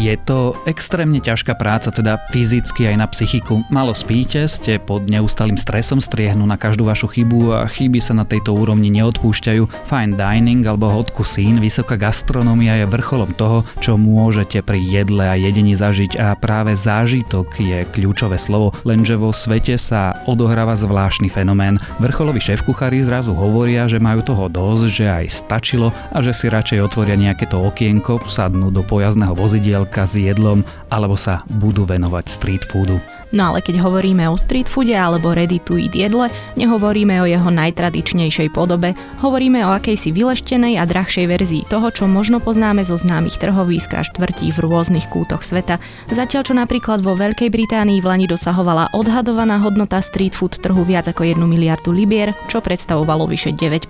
Je to extrémne ťažká práca, teda fyzicky aj na psychiku. Malo spíte, ste pod neustalým stresom, striehnú na každú vašu chybu a chyby sa na tejto úrovni neodpúšťajú. Fine dining alebo hot cuisine, vysoká gastronómia je vrcholom toho, čo môžete pri jedle a jedení zažiť a práve zážitok je kľúčové slovo, lenže vo svete sa odohráva zvláštny fenomén. Vrcholoví šéf-kuchári zrazu hovoria, že majú toho dosť, že aj stačilo a že si radšej otvoria nejaké to okienko, sadnú do pojazdného vozidielka s jedlom alebo sa budú venovať street foodu. No ale keď hovoríme o street foode alebo ready to eat jedle, nehovoríme o jeho najtradičnejšej podobe, hovoríme o akejsi vyleštenej a drahšej verzii toho, čo možno poznáme zo známych trhovísk a štvrtí v rôznych kútoch sveta. Zatiaľ čo napríklad vo Veľkej Británii v Lani dosahovala odhadovaná hodnota street food trhu viac ako 1 miliardu libier, čo predstavovalo vyše 9%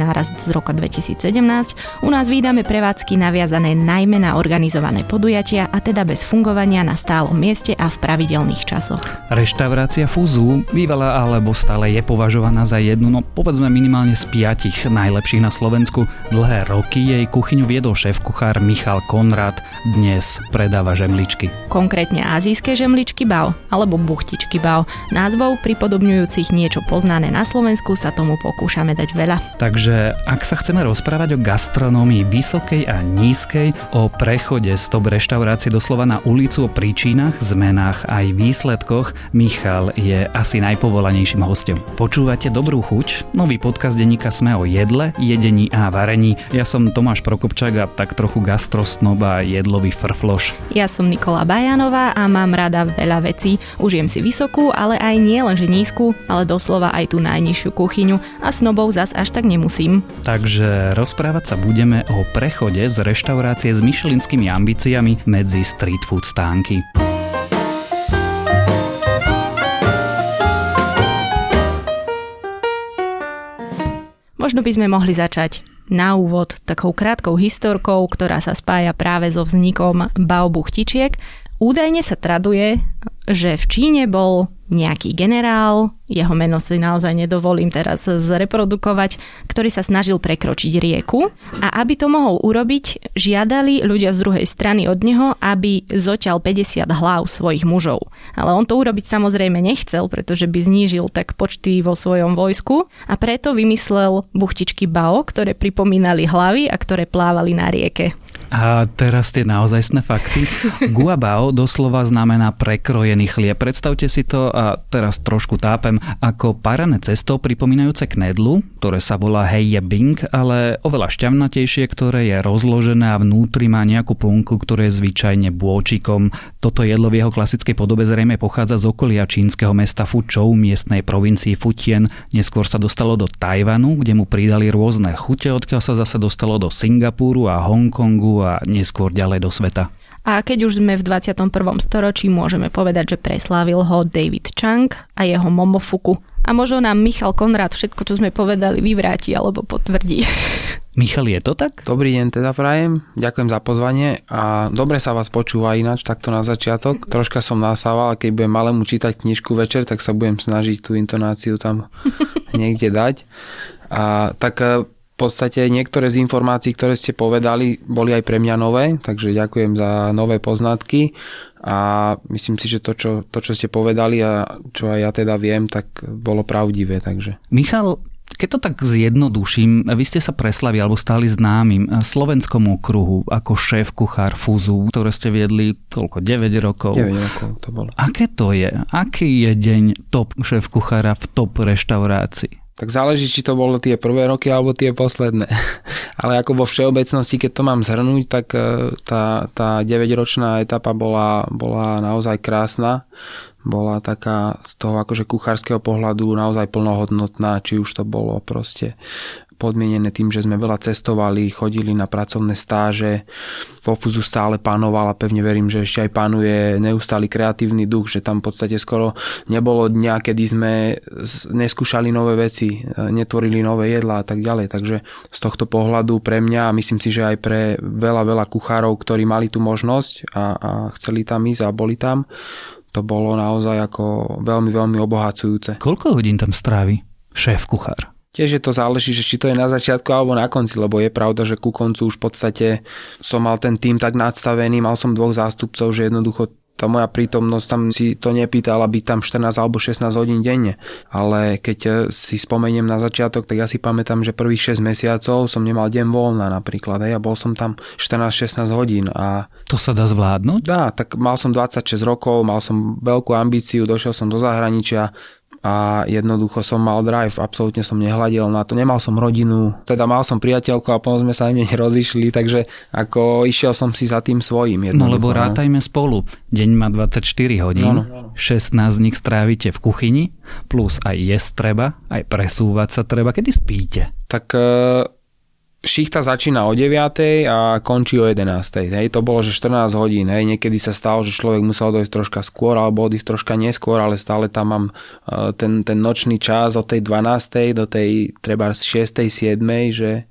nárast z roka 2017, u nás vydáme prevádzky naviazané najmä na organizované podujatia a teda bez fungovania na stálom mieste a v pravidelných časoch časoch. Reštaurácia Fuzu bývala alebo stále je považovaná za jednu, no povedzme minimálne z piatich najlepších na Slovensku. Dlhé roky jej kuchyňu viedol šéf-kuchár Michal Konrad, dnes predáva žemličky. Konkrétne azijské žemličky bao alebo buchtičky bao. Názvov pripodobňujúcich niečo poznané na Slovensku sa tomu pokúšame dať veľa. Takže ak sa chceme rozprávať o gastronómii vysokej a nízkej, o prechode z top reštaurácie doslova na ulicu, o príčinách, zmenách aj výsledkách, výsledkoch Michal je asi najpovolanejším hostom. Počúvate Dobrú chuť? Nový podcast denníka Sme o jedle, jedení a varení. Ja som Tomáš Prokopčák a tak trochu gastrosnob a jedlový frfloš. Ja som Nikola Bajanová a mám rada veľa vecí. Užijem si vysokú, ale aj nie lenže nízku, ale doslova aj tú najnižšiu kuchyňu a snobov zas až tak nemusím. Takže rozprávať sa budeme o prechode z reštaurácie s myšelinskými ambíciami medzi street food stánky. Možno by sme mohli začať na úvod takou krátkou historkou, ktorá sa spája práve so vznikom baobuchtičiek. Údajne sa traduje, že v Číne bol nejaký generál, jeho meno si naozaj nedovolím teraz zreprodukovať, ktorý sa snažil prekročiť rieku a aby to mohol urobiť, žiadali ľudia z druhej strany od neho, aby zoťal 50 hlav svojich mužov. Ale on to urobiť samozrejme nechcel, pretože by znížil tak počty vo svojom vojsku a preto vymyslel buchtičky Bao, ktoré pripomínali hlavy a ktoré plávali na rieke. A teraz tie naozajstné fakty. Guabao doslova znamená prekrojený chlieb. Predstavte si to, a teraz trošku tápem, ako parané cesto pripomínajúce knedlu, ktoré sa volá heije bing, ale oveľa šťavnatejšie, ktoré je rozložené a vnútri má nejakú plnku, ktoré je zvyčajne bôčikom. Toto jedlo v jeho klasickej podobe zrejme pochádza z okolia čínskeho mesta Fučou, miestnej provincii Futien. Neskôr sa dostalo do Tajvanu, kde mu pridali rôzne chute, odkiaľ sa zase dostalo do Singapuru a Hongkongu a neskôr ďalej do sveta. A keď už sme v 21. storočí, môžeme povedať, že preslávil ho David Chang a jeho Momofuku. A možno nám Michal Konrad všetko, čo sme povedali, vyvráti alebo potvrdí. Michal, je to tak? Dobrý deň teda prajem, ďakujem za pozvanie a dobre sa vás počúva ináč takto na začiatok. Troška som nasával, keď budem malému čítať knižku večer, tak sa budem snažiť tú intonáciu tam niekde dať. A tak podstate niektoré z informácií, ktoré ste povedali, boli aj pre mňa nové, takže ďakujem za nové poznatky a myslím si, že to, čo, to, čo ste povedali a čo aj ja teda viem, tak bolo pravdivé. Takže. Michal, keď to tak zjednoduším, vy ste sa preslavi alebo stali známym slovenskom okruhu ako šéf kuchár Fúzu, ktoré ste viedli koľko, 9 rokov. 9 rokov to bolo. Aké to je? Aký je deň top šéf kuchára v top reštaurácii? Tak záleží, či to bolo tie prvé roky alebo tie posledné. Ale ako vo všeobecnosti, keď to mám zhrnúť, tak e, tá, tá 9-ročná etapa bola, bola naozaj krásna. Bola taká z toho akože kuchárskeho pohľadu naozaj plnohodnotná, či už to bolo proste podmienené tým, že sme veľa cestovali, chodili na pracovné stáže. Vo Fuzu stále a pevne verím, že ešte aj panuje neustály kreatívny duch, že tam v podstate skoro nebolo dňa, kedy sme neskúšali nové veci, netvorili nové jedlá a tak ďalej. Takže z tohto pohľadu pre mňa a myslím si, že aj pre veľa, veľa kuchárov, ktorí mali tú možnosť a, a chceli tam ísť a boli tam, to bolo naozaj ako veľmi, veľmi obohacujúce. Koľko hodín tam strávi šéf kuchár? Tiež je to záleží, že či to je na začiatku alebo na konci, lebo je pravda, že ku koncu už v podstate som mal ten tým tak nadstavený, mal som dvoch zástupcov, že jednoducho tá moja prítomnosť tam si to nepýtala byť tam 14 alebo 16 hodín denne. Ale keď eh, si spomeniem na začiatok, tak ja si pamätám, že prvých 6 mesiacov som nemal deň voľna napríklad. Hej, a bol som tam 14-16 hodín. A to sa dá zvládnuť? Dá, tak mal som 26 rokov, mal som veľkú ambíciu, došiel som do zahraničia, a jednoducho som mal drive, absolútne som nehľadil na to, nemal som rodinu, teda mal som priateľku a potom sme sa ani rozišli, takže ako išiel som si za tým svojím. No lebo no. rátajme spolu, deň má 24 hodín, no, no. 16 z nich strávite v kuchyni, plus aj jesť treba, aj presúvať sa treba, kedy spíte? Tak šichta začína o 9 a končí o 11. Hej, to bolo, že 14 hodín. Hej, niekedy sa stalo, že človek musel dojsť troška skôr alebo odísť troška neskôr, ale stále tam mám uh, ten, ten nočný čas od tej 12. do tej treba 6. 7. že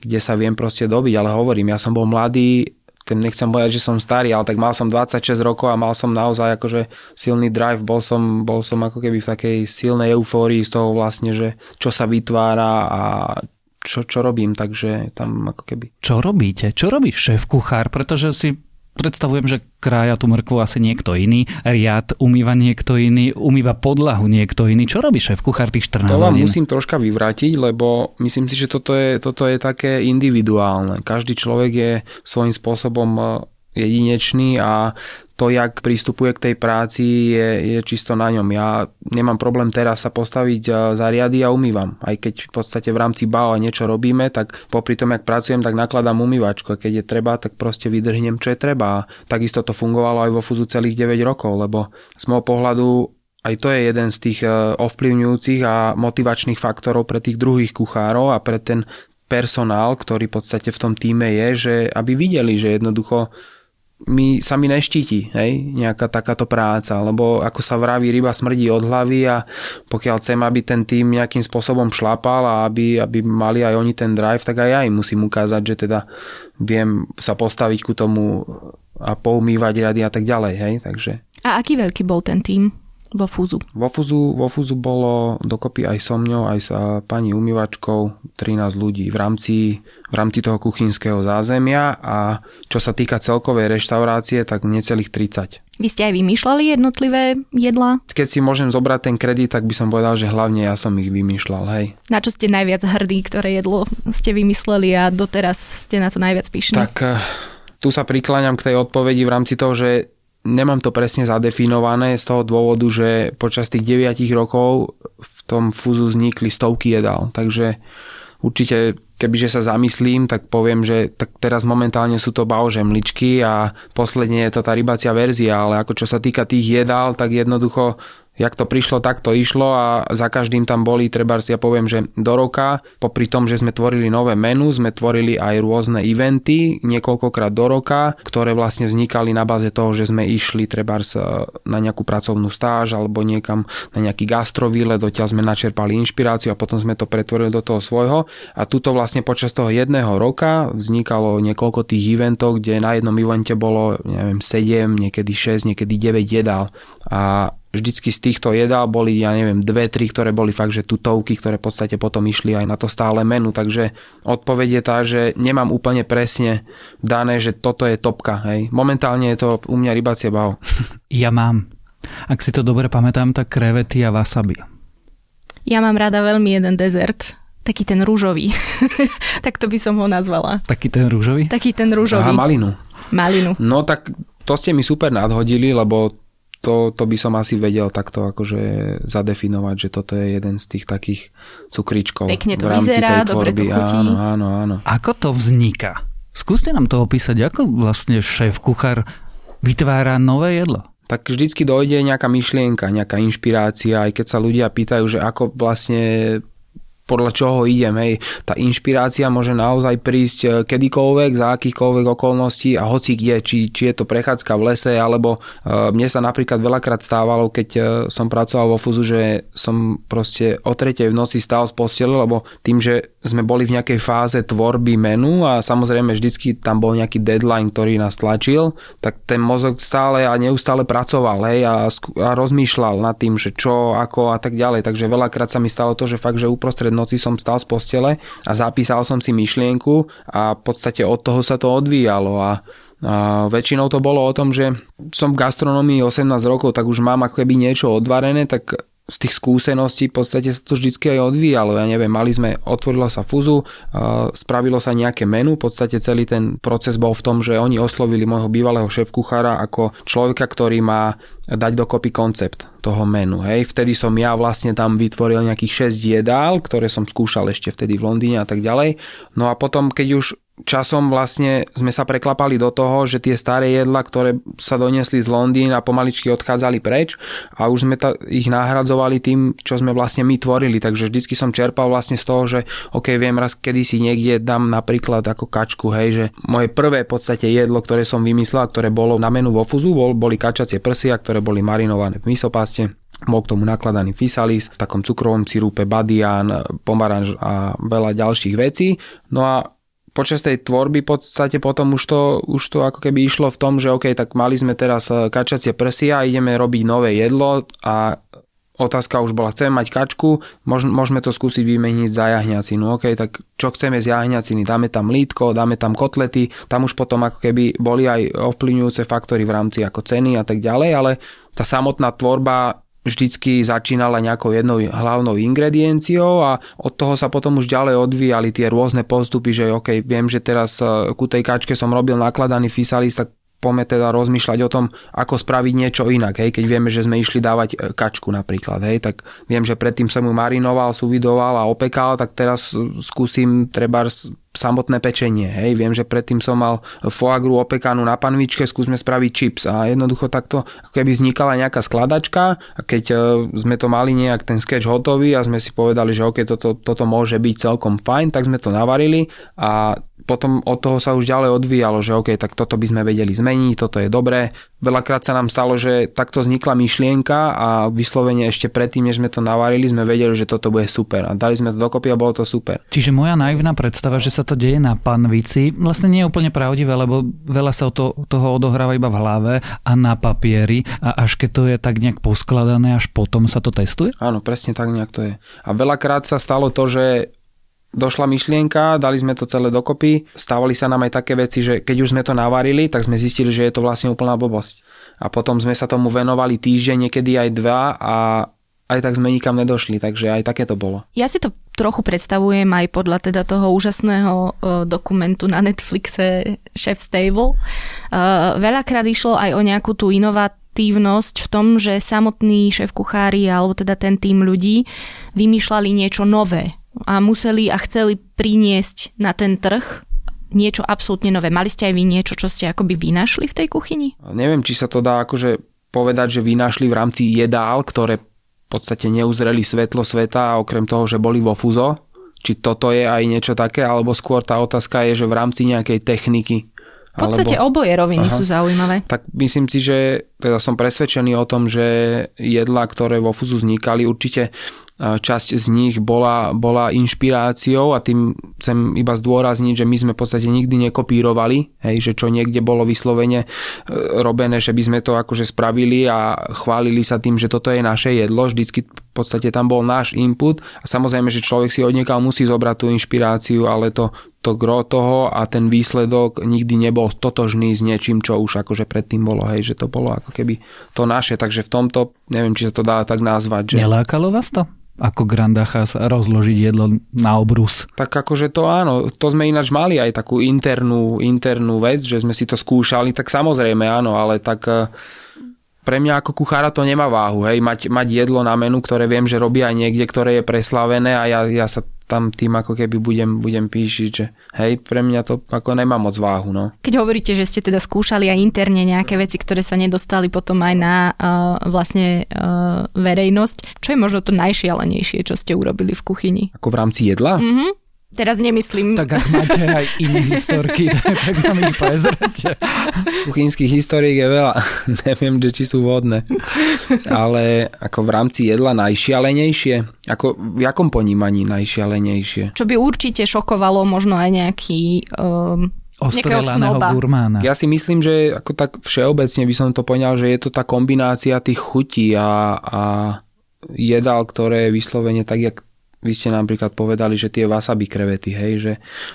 kde sa viem proste dobiť, ale hovorím, ja som bol mladý, ten nechcem povedať, že som starý, ale tak mal som 26 rokov a mal som naozaj akože silný drive, bol som, bol som ako keby v takej silnej eufórii z toho vlastne, že čo sa vytvára a čo, čo robím, takže tam ako keby... Čo robíte? Čo robí šéf kuchár? Pretože si predstavujem, že krája tú mrkvu asi niekto iný, riad umýva niekto iný, umýva podlahu niekto iný. Čo robí šéf kuchár tých 14 To vám hodín? musím troška vyvrátiť, lebo myslím si, že toto je, toto je také individuálne. Každý človek je svojím spôsobom e, jedinečný a to, jak prístupuje k tej práci, je, je čisto na ňom. Ja nemám problém teraz sa postaviť e, za riady a umývam. Aj keď v podstate v rámci BAO niečo robíme, tak popri tom, jak pracujem, tak nakladám umývačku. A keď je treba, tak proste vydrhnem, čo je treba. A takisto to fungovalo aj vo Fuzu celých 9 rokov, lebo z môjho pohľadu aj to je jeden z tých e, ovplyvňujúcich a motivačných faktorov pre tých druhých kuchárov a pre ten personál, ktorý v podstate v tom týme je, že aby videli, že jednoducho mi, sa mi neštíti hej, nejaká takáto práca, lebo ako sa vraví, ryba smrdí od hlavy a pokiaľ chcem, aby ten tým nejakým spôsobom šlapal a aby, aby mali aj oni ten drive, tak aj ja im musím ukázať, že teda viem sa postaviť ku tomu a poumývať rady a tak ďalej, hej, takže. A aký veľký bol ten tým? Vo Fúzu. Vo Fúzu, vo Fúzu bolo dokopy aj so mňou, aj s pani umývačkou 13 ľudí v rámci, v rámci toho kuchynského zázemia a čo sa týka celkovej reštaurácie, tak necelých 30. Vy ste aj vymýšľali jednotlivé jedlá? Keď si môžem zobrať ten kredit, tak by som povedal, že hlavne ja som ich vymýšľal, hej. Na čo ste najviac hrdí, ktoré jedlo ste vymysleli a doteraz ste na to najviac pyšní? Tak eh, tu sa prikláňam k tej odpovedi v rámci toho, že nemám to presne zadefinované z toho dôvodu, že počas tých 9 rokov v tom fúzu vznikli stovky jedál, takže určite kebyže sa zamyslím, tak poviem, že tak teraz momentálne sú to baožemličky a posledne je to tá rybacia verzia, ale ako čo sa týka tých jedál, tak jednoducho jak to prišlo, tak to išlo a za každým tam boli, treba ja poviem, že do roka, popri tom, že sme tvorili nové menu, sme tvorili aj rôzne eventy niekoľkokrát do roka, ktoré vlastne vznikali na báze toho, že sme išli treba na nejakú pracovnú stáž alebo niekam na nejaký gastrovile, dotiaľ sme načerpali inšpiráciu a potom sme to pretvorili do toho svojho. A tuto vlastne počas toho jedného roka vznikalo niekoľko tých eventov, kde na jednom evente bolo neviem, 7, niekedy 6, niekedy 9 jedál. A vždycky z týchto jedál boli, ja neviem, dve, tri, ktoré boli fakt, že tutovky, ktoré v podstate potom išli aj na to stále menu, takže odpoveď je tá, že nemám úplne presne dané, že toto je topka, hej. Momentálne je to u mňa rybacie bao. Ja mám. Ak si to dobre pamätám, tak krevety a wasabi. Ja mám rada veľmi jeden dezert, taký ten rúžový. tak to by som ho nazvala. Taký ten rúžový? Taký ten rúžový. Aha, malinu. Malinu. No tak to ste mi super nadhodili, lebo to, to by som asi vedel takto akože zadefinovať, že toto je jeden z tých takých cukričkov Pekne to v rámci vyzerá, tej tvorby. Dobre to chutí. Áno, áno, áno. Ako to vzniká? Skúste nám to opísať, ako vlastne šéf kuchár vytvára nové jedlo. Tak vždycky dojde nejaká myšlienka, nejaká inšpirácia, aj keď sa ľudia pýtajú, že ako vlastne podľa čoho idem. Hej. Tá inšpirácia môže naozaj prísť e, kedykoľvek, za akýchkoľvek okolností a hoci kde, či, či je to prechádzka v lese, alebo uh, mne sa napríklad veľakrát stávalo, keď uh, som pracoval vo Fuzu, že som proste o tretej v noci stál z postele, lebo tým, že sme boli v nejakej fáze tvorby menu a samozrejme vždycky tam bol nejaký deadline, ktorý nás tlačil, tak ten mozog stále a neustále pracoval hej, a, a rozmýšľal nad tým, že čo, ako a tak ďalej. Takže veľakrát sa mi stalo to, že fakt, že uprostred noci som stal z postele a zapísal som si myšlienku a v podstate od toho sa to odvíjalo a a väčšinou to bolo o tom, že som v gastronomii 18 rokov, tak už mám ako keby niečo odvarené, tak z tých skúseností v podstate sa to vždycky aj odvíjalo. Ja neviem, mali sme, otvorila sa fúzu, spravilo sa nejaké menu, v podstate celý ten proces bol v tom, že oni oslovili môjho bývalého šéf-kuchára ako človeka, ktorý má dať dokopy koncept toho menu. Hej. Vtedy som ja vlastne tam vytvoril nejakých 6 jedál, ktoré som skúšal ešte vtedy v Londýne a tak ďalej. No a potom, keď už časom vlastne sme sa preklapali do toho, že tie staré jedla, ktoré sa doniesli z Londýna pomaličky odchádzali preč a už sme ta, ich nahradzovali tým, čo sme vlastne my tvorili. Takže vždycky som čerpal vlastne z toho, že ok, viem raz kedy si niekde dám napríklad ako kačku, hej, že moje prvé v podstate jedlo, ktoré som vymyslel, ktoré bolo na menu vo fuzu, bol, boli kačacie prsia, ktoré boli marinované v misopaste bol k tomu nakladaný fisalis, v takom cukrovom sirupe, badian, pomaranž a veľa ďalších vecí. No a počas tej tvorby v podstate potom už to, už to ako keby išlo v tom, že OK, tak mali sme teraz eh, kačacie prsia, ideme robiť nové jedlo a otázka už bola, chceme mať kačku, môžeme to skúsiť vymeniť za jahňacinu. OK, tak čo chceme z jahňaciny? Dáme tam lítko, dáme tam kotlety, tam už potom ako keby boli aj ovplyvňujúce faktory v rámci ako ceny a tak ďalej, ale tá samotná tvorba vždycky začínala nejakou jednou hlavnou ingredienciou a od toho sa potom už ďalej odvíjali tie rôzne postupy, že OK, viem, že teraz eh, ku tej kačke som robil nakladaný fisalis, tak poďme teda rozmýšľať o tom, ako spraviť niečo inak, hej, keď vieme, že sme išli dávať eh, kačku napríklad, hej, tak viem, že predtým som ju marinoval, suvidoval a opekal, tak teraz skúsim treba samotné pečenie. Hej, viem, že predtým som mal foagru opekanú na panvičke, skúsme spraviť chips a jednoducho takto keby vznikala nejaká skladačka a keď e, sme to mali nejak ten sketch hotový a sme si povedali, že OK, toto, toto môže byť celkom fajn, tak sme to navarili a potom od toho sa už ďalej odvíjalo, že OK, tak toto by sme vedeli zmeniť, toto je dobré. Veľakrát sa nám stalo, že takto vznikla myšlienka a vyslovene ešte predtým, než sme to navarili, sme vedeli, že toto bude super a dali sme to dokopy a bolo to super. Čiže moja naivná predstava, že sa to deje na panvici, vlastne nie je úplne pravdivé, lebo veľa sa to, toho odohráva iba v hlave a na papieri a až keď to je tak nejak poskladané, až potom sa to testuje? Áno, presne tak nejak to je. A veľakrát sa stalo to, že došla myšlienka, dali sme to celé dokopy, stávali sa nám aj také veci, že keď už sme to navarili, tak sme zistili, že je to vlastne úplná blbosť. A potom sme sa tomu venovali týždeň, niekedy aj dva a aj tak sme nikam nedošli, takže aj také to bolo. Ja si to trochu predstavujem aj podľa teda toho úžasného uh, dokumentu na Netflixe Chef's Table. Uh, veľakrát išlo aj o nejakú tú inovatívnosť v tom, že samotní šéf kuchári alebo teda ten tým ľudí vymýšľali niečo nové a museli a chceli priniesť na ten trh niečo absolútne nové. Mali ste aj vy niečo, čo ste akoby vynašli v tej kuchyni? Neviem, či sa to dá akože povedať, že vynašli v rámci jedál, ktoré v podstate neuzreli svetlo sveta a okrem toho, že boli vo fuzo, či toto je aj niečo také, alebo skôr tá otázka je, že v rámci nejakej techniky. V podstate alebo... oboje roviny Aha. sú zaujímavé. Tak myslím si, že teda som presvedčený o tom, že jedlá, ktoré vo fuzu vznikali, určite časť z nich bola, bola inšpiráciou a tým chcem iba zdôrazniť, že my sme v podstate nikdy nekopírovali, hej, že čo niekde bolo vyslovene e, robené, že by sme to akože spravili a chválili sa tým, že toto je naše jedlo, vždycky v podstate tam bol náš input a samozrejme, že človek si odniekal musí zobrať tú inšpiráciu, ale to, to gro toho a ten výsledok nikdy nebol totožný s niečím, čo už akože predtým bolo, hej, že to bolo ako keby to naše, takže v tomto, neviem, či sa to dá tak nazvať. Že... Nelákalo vás to? ako Grandachas rozložiť jedlo na obrus. Tak akože to áno, to sme ináč mali aj takú internú, internú vec, že sme si to skúšali, tak samozrejme áno, ale tak eh, pre mňa ako kuchára to nemá váhu, hej, mať, mať jedlo na menu, ktoré viem, že robí aj niekde, ktoré je preslavené a ja, ja sa tam tým ako keby budem, budem píšiť, že hej, pre mňa to ako nemá moc váhu. No. Keď hovoríte, že ste teda skúšali aj interne nejaké veci, ktoré sa nedostali potom aj na uh, vlastne uh, verejnosť, čo je možno to najšialenejšie, čo ste urobili v kuchyni? Ako v rámci jedla? Mhm. Teraz nemyslím. Tak ak máte aj iné historky, tak nám ich prezrate. Kuchynských historiek je veľa. Neviem, že či sú vhodné. Ale ako v rámci jedla najšialenejšie? Ako v jakom ponímaní najšialenejšie? Čo by určite šokovalo možno aj nejaký... Um, ostrelaného gurmána. Ja si myslím, že ako tak všeobecne by som to poňal, že je to tá kombinácia tých chutí a, a jedál, ktoré vyslovene tak, jak vy ste napríklad povedali, že tie wasabi krevety, hej, že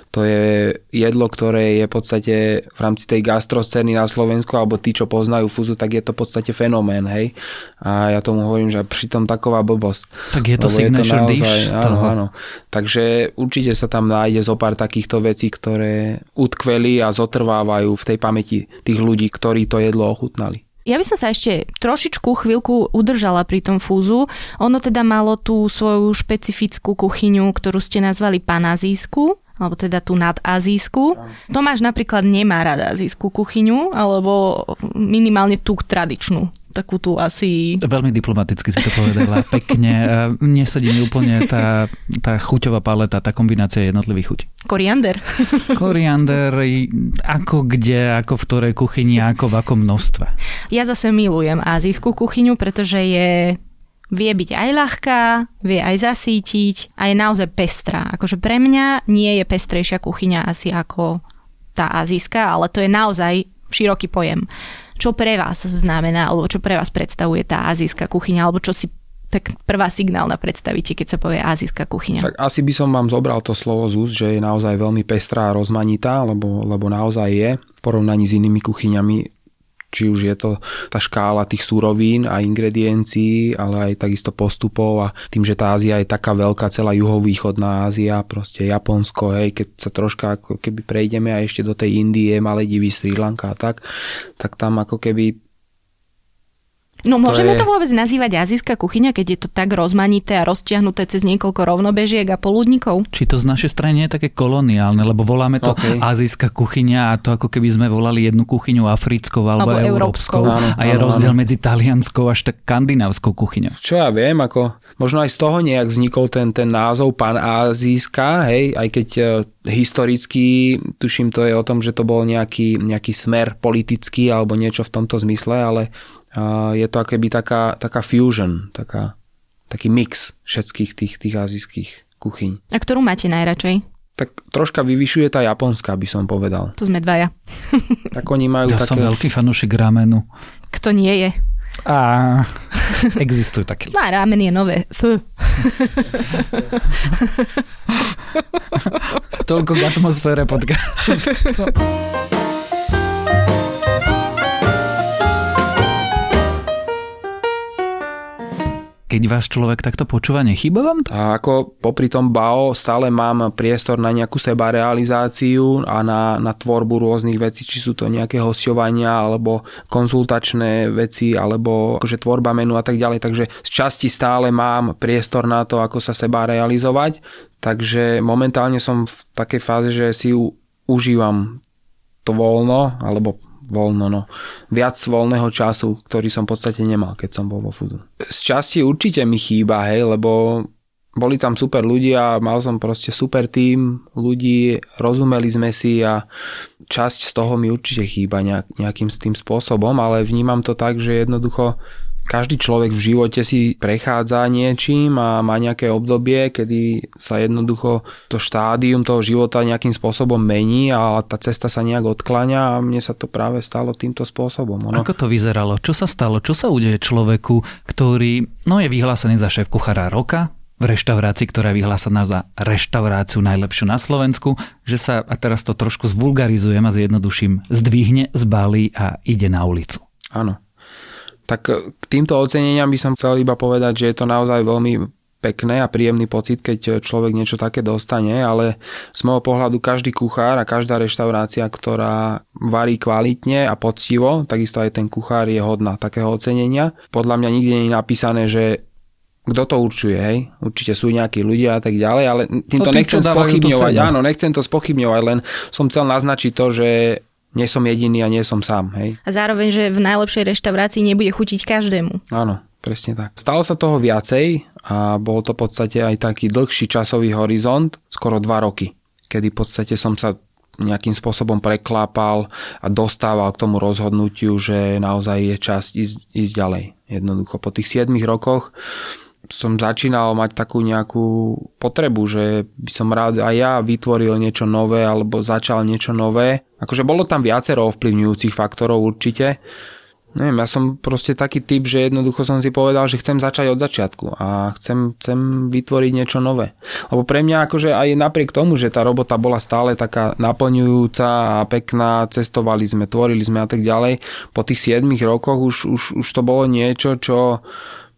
to je jedlo, ktoré je v podstate v rámci tej gastroscény na Slovensku, alebo tí, čo poznajú fúzu, tak je to v podstate fenomén, hej. A ja tomu hovorím, že pritom taková blbosť. Tak je to signature je to naozaj, dish áno, áno. Takže určite sa tam nájde zo pár takýchto vecí, ktoré utkveli a zotrvávajú v tej pamäti tých ľudí, ktorí to jedlo ochutnali. Ja by som sa ešte trošičku chvíľku udržala pri tom fúzu. Ono teda malo tú svoju špecifickú kuchyňu, ktorú ste nazvali panazísku, alebo teda tú nadazísku. Tomáš napríklad nemá rada azijskú kuchyňu, alebo minimálne tú tradičnú takú tú asi... Veľmi diplomaticky si to povedala, pekne. Nesedí mi úplne tá, tá chuťová paleta, tá kombinácia jednotlivých chuť. Koriander. Koriander, ako kde, ako v ktorej kuchyni, ako v akom množstve. Ja zase milujem azijskú kuchyňu, pretože je vie byť aj ľahká, vie aj zasítiť a je naozaj pestrá. Akože pre mňa nie je pestrejšia kuchyňa asi ako tá azijská, ale to je naozaj široký pojem čo pre vás znamená, alebo čo pre vás predstavuje tá azijská kuchyňa, alebo čo si tak prvá signálna predstavíte, keď sa povie azijská kuchyňa? Tak asi by som vám zobral to slovo z úst, že je naozaj veľmi pestrá a rozmanitá, lebo, lebo naozaj je v porovnaní s inými kuchyňami či už je to tá škála tých súrovín a ingrediencií, ale aj takisto postupov a tým, že tá Ázia je taká veľká, celá juhovýchodná Ázia, proste Japonsko, hej, keď sa troška ako keby prejdeme aj ešte do tej Indie, Maledivy, Sri Lanka a tak, tak tam ako keby No môžeme to, je... to vôbec nazývať azijská kuchyňa, keď je to tak rozmanité a roztiahnuté cez niekoľko rovnobežiek a poludníkov? Či to z našej strany je také koloniálne, lebo voláme to okay. azijská kuchyňa a to ako keby sme volali jednu kuchyňu africkou alebo, alebo európskou. Áno, a je áno, rozdiel áno. medzi talianskou až tak skandinávskou kuchyňou. Čo ja viem, ako možno aj z toho nejak vznikol ten, ten názov panazijská, hej, aj keď e, historicky, tuším to je o tom, že to bol nejaký, nejaký smer politický alebo niečo v tomto zmysle, ale je to akéby taká, taká fusion, taká, taký mix všetkých tých, tých azijských kuchyň. A ktorú máte najradšej? Tak troška vyvyšuje tá japonská, by som povedal. To sme dvaja. Tak oni majú ja také... som veľký fanúšik ramenu. Kto nie je? A existujú také. No ramen je nové. F. Toľko k atmosfére podcastu. keď vás človek takto počúva, nechýba vám to? A ako popri tom BAO stále mám priestor na nejakú seba realizáciu a na, na tvorbu rôznych vecí, či sú to nejaké hostovania alebo konzultačné veci alebo akože tvorba menu a tak ďalej. Takže z časti stále mám priestor na to, ako sa seba realizovať. Takže momentálne som v takej fáze, že si užívam to voľno alebo voľno, no. Viac voľného času, ktorý som v podstate nemal, keď som bol vo fúdu. Z časti určite mi chýba, hej, lebo boli tam super ľudia, mal som proste super tým ľudí, rozumeli sme si a časť z toho mi určite chýba nejak, nejakým tým spôsobom, ale vnímam to tak, že jednoducho každý človek v živote si prechádza niečím a má nejaké obdobie, kedy sa jednoducho to štádium toho života nejakým spôsobom mení a tá cesta sa nejak odkláňa a mne sa to práve stalo týmto spôsobom. Ono. Ako to vyzeralo? Čo sa stalo? Čo sa udeje človeku, ktorý no, je vyhlásený za šéf kuchára roka, v reštaurácii, ktorá je vyhlásená za reštauráciu najlepšiu na Slovensku, že sa, a teraz to trošku zvulgarizujem a zjednoduším, zdvihne, zbalí a ide na ulicu. Áno. Tak k týmto oceneniam by som chcel iba povedať, že je to naozaj veľmi pekné a príjemný pocit, keď človek niečo také dostane, ale z môjho pohľadu každý kuchár a každá reštaurácia, ktorá varí kvalitne a poctivo, takisto aj ten kuchár je hodná takého ocenenia. Podľa mňa nikde nie je napísané, že kto to určuje, hej? Určite sú nejakí ľudia a tak ďalej, ale týmto to nechcem spochybňovať, áno, nechcem to spochybňovať, len som chcel naznačiť to, že nie som jediný a nie som sám. Hej. A zároveň, že v najlepšej reštaurácii nebude chutiť každému. Áno, presne tak. Stalo sa toho viacej a bol to v podstate aj taký dlhší časový horizont, skoro dva roky, kedy v podstate som sa nejakým spôsobom preklápal a dostával k tomu rozhodnutiu, že naozaj je čas ísť, ísť ďalej. Jednoducho po tých 7 rokoch som začínal mať takú nejakú potrebu, že by som rád aj ja vytvoril niečo nové alebo začal niečo nové. Akože bolo tam viacero ovplyvňujúcich faktorov určite. Neviem, ja som proste taký typ, že jednoducho som si povedal, že chcem začať od začiatku a chcem, chcem vytvoriť niečo nové. Lebo pre mňa akože aj napriek tomu, že tá robota bola stále taká naplňujúca a pekná, cestovali sme, tvorili sme a tak ďalej, po tých 7 rokoch už, už, už to bolo niečo, čo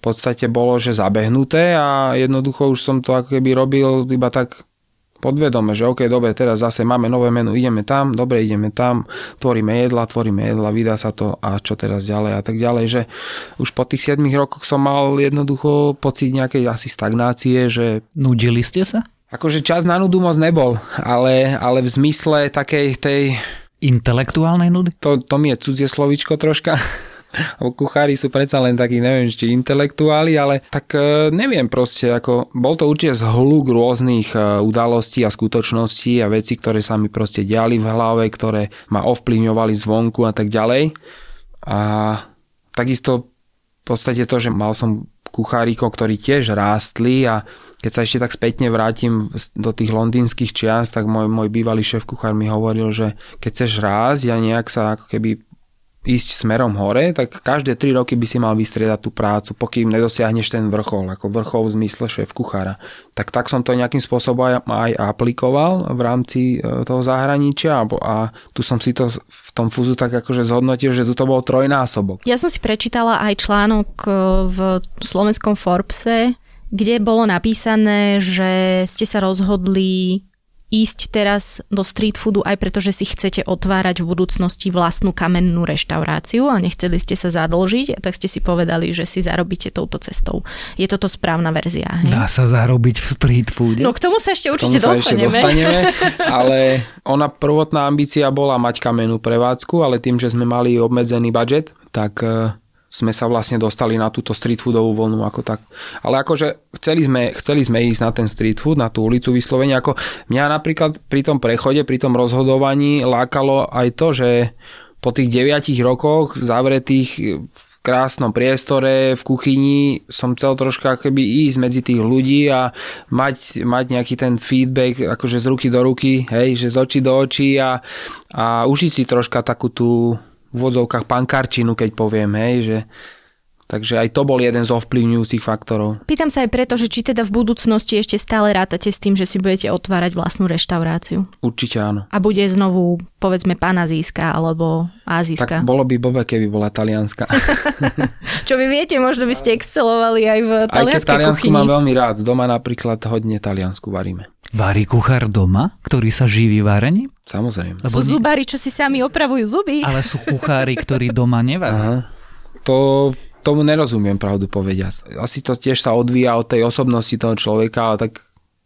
podstate bolo, že zabehnuté a jednoducho už som to ako keby robil iba tak podvedome, že OK, dobre, teraz zase máme nové menu, ideme tam, dobre, ideme tam, tvoríme jedla, tvoríme jedla, vydá sa to a čo teraz ďalej a tak ďalej, že už po tých 7 rokoch som mal jednoducho pocit nejakej asi stagnácie, že... Nudili ste sa? Akože čas na nudu moc nebol, ale, ale v zmysle takej tej... Intelektuálnej nudy? To, to mi je cudzie slovičko troška kuchári sú predsa len takí, neviem, či intelektuáli, ale tak e, neviem proste, ako bol to určite zhluk rôznych e, udalostí a skutočností a veci, ktoré sa mi proste diali v hlave, ktoré ma ovplyvňovali zvonku a tak ďalej. A takisto v podstate to, že mal som kuchárikov, ktorí tiež rástli a keď sa ešte tak spätne vrátim do tých londýnskych čias, tak môj, môj bývalý šéf kuchár mi hovoril, že keď chceš rásť a nejak sa ako keby ísť smerom hore, tak každé 3 roky by si mal vystriedať tú prácu, pokým nedosiahneš ten vrchol, ako vrchol v zmysle šéf kuchára. Tak tak som to nejakým spôsobom aj aplikoval v rámci e, toho zahraničia a, tu som si to v tom fúzu tak akože zhodnotil, že tu to bol trojnásobok. Ja som si prečítala aj článok e, v slovenskom Forbese, kde bolo napísané, že ste sa rozhodli ísť teraz do street foodu aj preto, že si chcete otvárať v budúcnosti vlastnú kamennú reštauráciu a nechceli ste sa zadlžiť, tak ste si povedali, že si zarobíte touto cestou. Je toto správna verzia? Hej? Dá sa zarobiť v street food. No k tomu sa ešte určite tomu sa dostaneme. Ešte dostaneme ale ona prvotná ambícia bola mať kamennú prevádzku, ale tým, že sme mali obmedzený budget, tak eh, sme sa vlastne dostali na túto street foodovú voľnu ako tak. Ale akože chceli sme, chceli sme ísť na ten street food, na tú ulicu vyslovene. Ako mňa napríklad pri tom prechode, pri tom rozhodovaní lákalo aj to, že po tých deviatich rokoch zavretých v krásnom priestore, v kuchyni som chcel troška keby ísť medzi tých ľudí a mať, mať nejaký ten feedback akože z ruky do ruky, hej, že z očí do očí a, a užiť si troška takú tú v vodzovkách pankarčinu, keď poviem, hej, že Takže aj to bol jeden z ovplyvňujúcich faktorov. Pýtam sa aj preto, že či teda v budúcnosti ešte stále rátate s tým, že si budete otvárať vlastnú reštauráciu. Určite áno. A bude znovu, povedzme, panazijská alebo azijská. Tak bolo by bobe, keby bola talianska. Čo vy viete, možno by ste excelovali aj v talianskej Aj keď taliansku mám veľmi rád. Doma napríklad hodne taliansku varíme. Varí kuchár doma, ktorý sa živí varením? Samozrejme. Lebo sú zubári, čo si sami opravujú zuby. Ale sú kuchári, ktorí doma nevaria. To tomu nerozumiem, pravdu povediac. Asi to tiež sa odvíja od tej osobnosti toho človeka, ale tak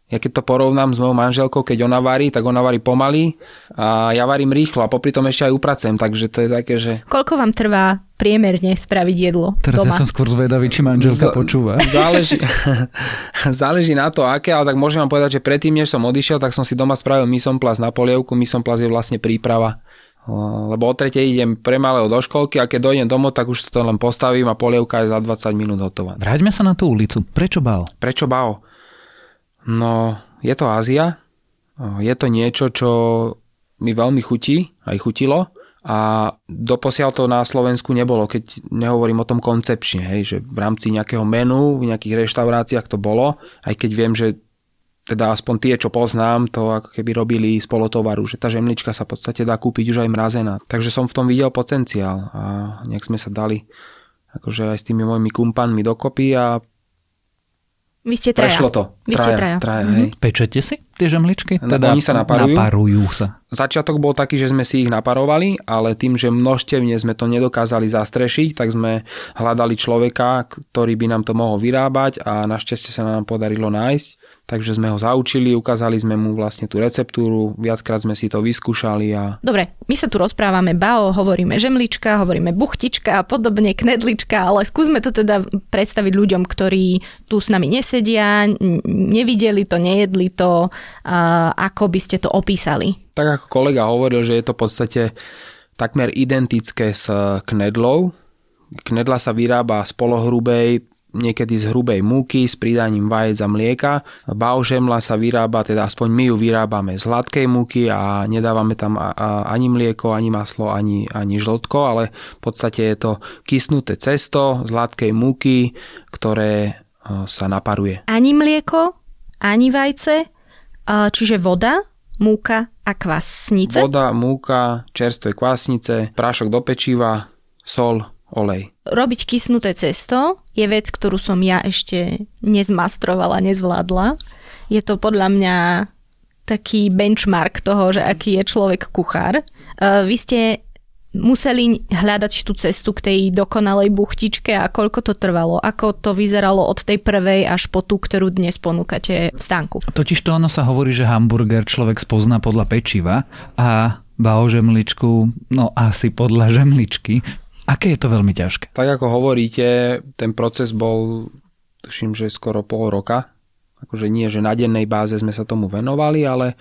ja keď to porovnám s mojou manželkou, keď ona varí, tak ona varí pomaly a ja varím rýchlo a popri tom ešte aj upracem, takže to je také, že... Koľko vám trvá priemerne spraviť jedlo Teraz doma? ja som skôr zvedavý, či manželka Z- počúva. Záleží, záleží na to, aké, ale tak môžem vám povedať, že predtým, než som odišiel, tak som si doma spravil misomplas na polievku. Misomplas je vlastne príprava lebo o tretej idem pre malého do školky a keď dojdem domov, tak už to len postavím a polievka je za 20 minút hotová. Vráťme sa na tú ulicu. Prečo Bao? Prečo Bao? No, je to Ázia, je to niečo, čo mi veľmi chutí, aj chutilo a doposiaľ to na Slovensku nebolo, keď nehovorím o tom koncepčne, hej, že v rámci nejakého menu, v nejakých reštauráciách to bolo, aj keď viem, že teda aspoň tie, čo poznám, to ako keby robili z polotovaru, že tá žemlička sa v podstate dá kúpiť už aj mrazená. Takže som v tom videl potenciál a nejak sme sa dali akože aj s tými mojimi kumpanmi dokopy a vy ste traja. Prešlo to. Vy traja, ste traja. traja mm-hmm. hej. Pečete si tie žemličky? No, teda oni sa naparujú. Naparujú sa. Začiatok bol taký, že sme si ich naparovali, ale tým, že množstevne sme to nedokázali zastrešiť, tak sme hľadali človeka, ktorý by nám to mohol vyrábať a našťastie sa nám podarilo nájsť takže sme ho zaučili, ukázali sme mu vlastne tú receptúru, viackrát sme si to vyskúšali a... Dobre, my sa tu rozprávame bao, hovoríme žemlička, hovoríme buchtička a podobne, knedlička, ale skúsme to teda predstaviť ľuďom, ktorí tu s nami nesedia, nevideli to, nejedli to, ako by ste to opísali? Tak ako kolega hovoril, že je to v podstate takmer identické s knedlou. Knedla sa vyrába z polohrubej niekedy z hrubej múky s pridaním vajec a mlieka. Baožemla sa vyrába, teda aspoň my ju vyrábame z hladkej múky a nedávame tam ani mlieko, ani maslo, ani, ani žltko, ale v podstate je to kysnuté cesto z hladkej múky, ktoré e, sa naparuje. Ani mlieko, ani vajce, čiže voda, múka a kvasnice? Voda, múka, čerstvé kvasnice, prášok do pečiva, sol, olej. Robiť kysnuté cesto je vec, ktorú som ja ešte nezmastrovala, nezvládla. Je to podľa mňa taký benchmark toho, že aký je človek kuchár. Vy ste museli hľadať tú cestu k tej dokonalej buchtičke a koľko to trvalo? Ako to vyzeralo od tej prvej až po tú, ktorú dnes ponúkate v stánku? Totiž to ono sa hovorí, že hamburger človek spozná podľa pečiva a bao žemličku, no asi podľa žemličky. Aké je to veľmi ťažké? Tak ako hovoríte, ten proces bol, tuším, že skoro pol roka. Akože nie, že na dennej báze sme sa tomu venovali, ale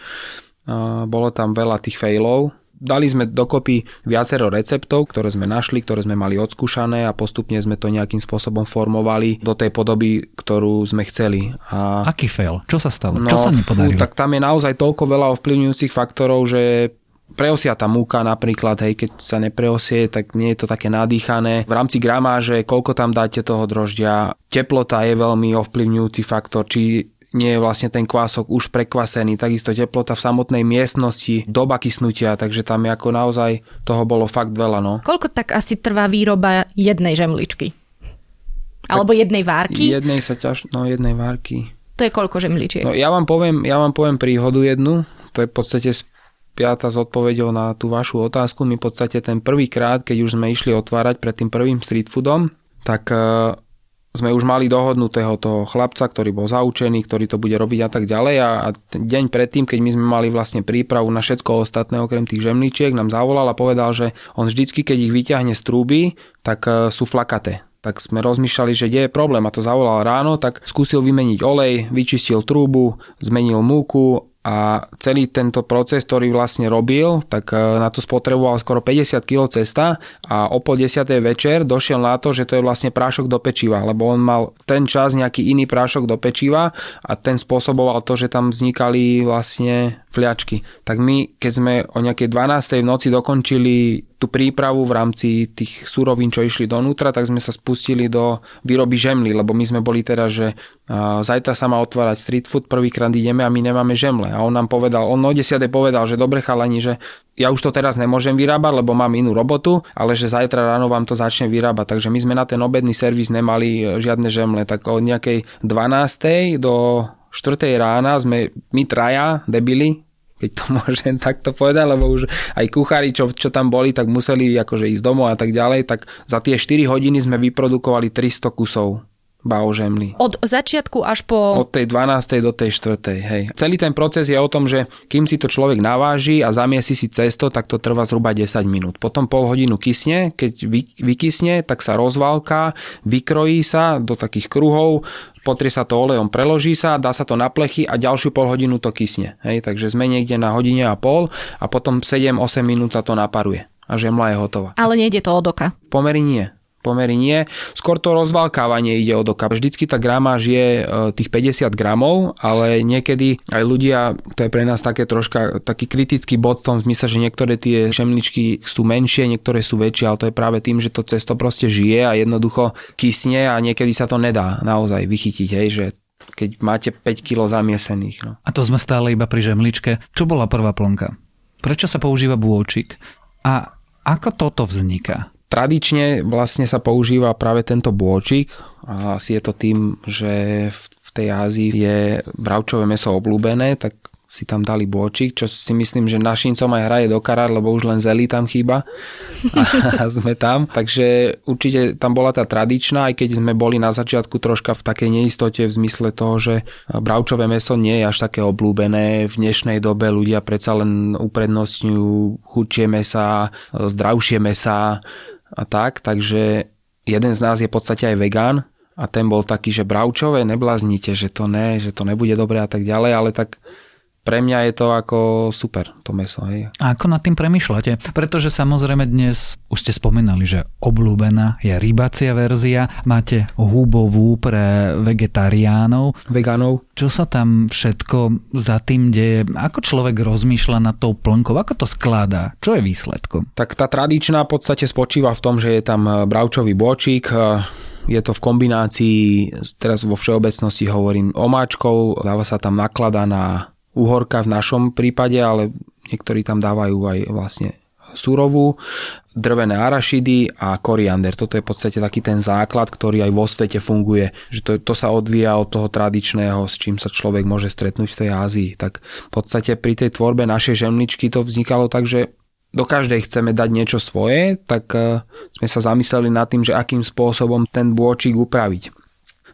uh, bolo tam veľa tých failov. Dali sme dokopy viacero receptov, ktoré sme našli, ktoré sme mali odskúšané a postupne sme to nejakým spôsobom formovali do tej podoby, ktorú sme chceli. A... Aký fail? Čo sa stalo? No, Čo sa nepodarilo? tak tam je naozaj toľko veľa ovplyvňujúcich faktorov, že preosia tá múka napríklad, hej, keď sa nepreosie, tak nie je to také nadýchané. V rámci gramáže, koľko tam dáte toho droždia, teplota je veľmi ovplyvňujúci faktor, či nie je vlastne ten kvások už prekvasený, takisto teplota v samotnej miestnosti, doba kysnutia, takže tam ako naozaj toho bolo fakt veľa. No. Koľko tak asi trvá výroba jednej žemličky? Alebo tak jednej várky? Jednej sa ťaž... no jednej várky. To je koľko žemličiek? No ja vám poviem, ja vám poviem príhodu jednu, to je v podstate piata s odpovedou na tú vašu otázku. My v podstate ten prvýkrát, keď už sme išli otvárať pred tým prvým street foodom, tak uh, sme už mali dohodnutého toho chlapca, ktorý bol zaučený, ktorý to bude robiť a tak ďalej. A, a deň predtým, keď my sme mali vlastne prípravu na všetko ostatné okrem tých žemličiek, nám zavolal a povedal, že on vždycky, keď ich vyťahne z trúby, tak uh, sú flakaté. Tak sme rozmýšľali, že kde je problém. A to zavolal ráno, tak skúsil vymeniť olej, vyčistil trúbu, zmenil múku a celý tento proces, ktorý vlastne robil, tak e, na to spotreboval skoro 50 kg cesta a o pol desiatej večer došiel na to, že to je vlastne prášok do pečiva, lebo on mal ten čas nejaký iný prášok do pečiva a ten spôsoboval to, že tam vznikali vlastne fliačky. Tak my, keď sme o nejakej 12. v noci dokončili tú prípravu v rámci tých surovín, čo išli donútra, tak sme sa spustili do výroby žemly, lebo my sme boli teda, že zajtra sa má otvárať street food, prvýkrát ideme a my nemáme žemle. A on nám povedal, on o 10. povedal, že dobre chalani, že ja už to teraz nemôžem vyrábať, lebo mám inú robotu, ale že zajtra ráno vám to začne vyrábať. Takže my sme na ten obedný servis nemali e, žiadne žemle. Tak od nejakej 12. do 4. rána sme my traja debili, keď to môžem takto povedať, lebo už aj kuchári, čo, čo tam boli, tak museli akože ísť domov a tak ďalej, tak za tie 4 hodiny sme vyprodukovali 300 kusov baožemly. Od začiatku až po... Od tej 12. do tej 4. Hej. Celý ten proces je o tom, že kým si to človek naváži a zamiesi si cesto, tak to trvá zhruba 10 minút. Potom pol hodinu kysne, keď vy, vykysne, tak sa rozvalká, vykrojí sa do takých kruhov, potrie sa to olejom, preloží sa, dá sa to na plechy a ďalšiu pol hodinu to kysne. Hej, takže sme niekde na hodine a pol a potom 7-8 minút sa to naparuje a žemla je hotová. Ale nejde to od oka. Pomery nie pomery nie. Skôr to rozvalkávanie ide od oka. Vždycky tá gramáž je e, tých 50 gramov, ale niekedy aj ľudia, to je pre nás také troška taký kritický bod v tom zmysle, že niektoré tie žemličky sú menšie, niektoré sú väčšie, ale to je práve tým, že to cesto proste žije a jednoducho kysne a niekedy sa to nedá naozaj vychytiť, hej, že keď máte 5 kg zamiesených. No. A to sme stále iba pri žemličke. Čo bola prvá plnka? Prečo sa používa bôčik? A ako toto vzniká? Tradične vlastne sa používa práve tento bôčik a asi je to tým, že v tej Ázii je bravčové meso obľúbené, tak si tam dali bôčik, čo si myslím, že našincom aj hraje do karát, lebo už len zelí tam chýba a sme tam. Takže určite tam bola tá tradičná, aj keď sme boli na začiatku troška v takej neistote v zmysle toho, že bravčové meso nie je až také obľúbené. V dnešnej dobe ľudia predsa len uprednostňujú chudšie mesa, zdravšie mesa, a tak, takže jeden z nás je v podstate aj vegán a ten bol taký, že bravčové, nebláznite, že to ne, že to nebude dobré a tak ďalej, ale tak pre mňa je to ako super, to meso. Hej. A ako nad tým premyšľate? Pretože samozrejme dnes, už ste spomínali, že obľúbená je rybacia verzia, máte hubovú pre vegetariánov. Vegánov. Čo sa tam všetko za tým deje? Ako človek rozmýšľa nad tou plnkou? Ako to skladá? Čo je výsledkom? Tak tá tradičná v podstate spočíva v tom, že je tam bravčový bočík, je to v kombinácii, teraz vo všeobecnosti hovorím omáčkou, dáva sa tam naklada na uhorka v našom prípade, ale niektorí tam dávajú aj vlastne surovú, drvené arašidy a koriander. Toto je v podstate taký ten základ, ktorý aj vo svete funguje. Že to, to sa odvíja od toho tradičného, s čím sa človek môže stretnúť v tej Ázii. Tak v podstate pri tej tvorbe našej žemličky to vznikalo tak, že do každej chceme dať niečo svoje, tak e, sme sa zamysleli nad tým, že akým spôsobom ten bôčik upraviť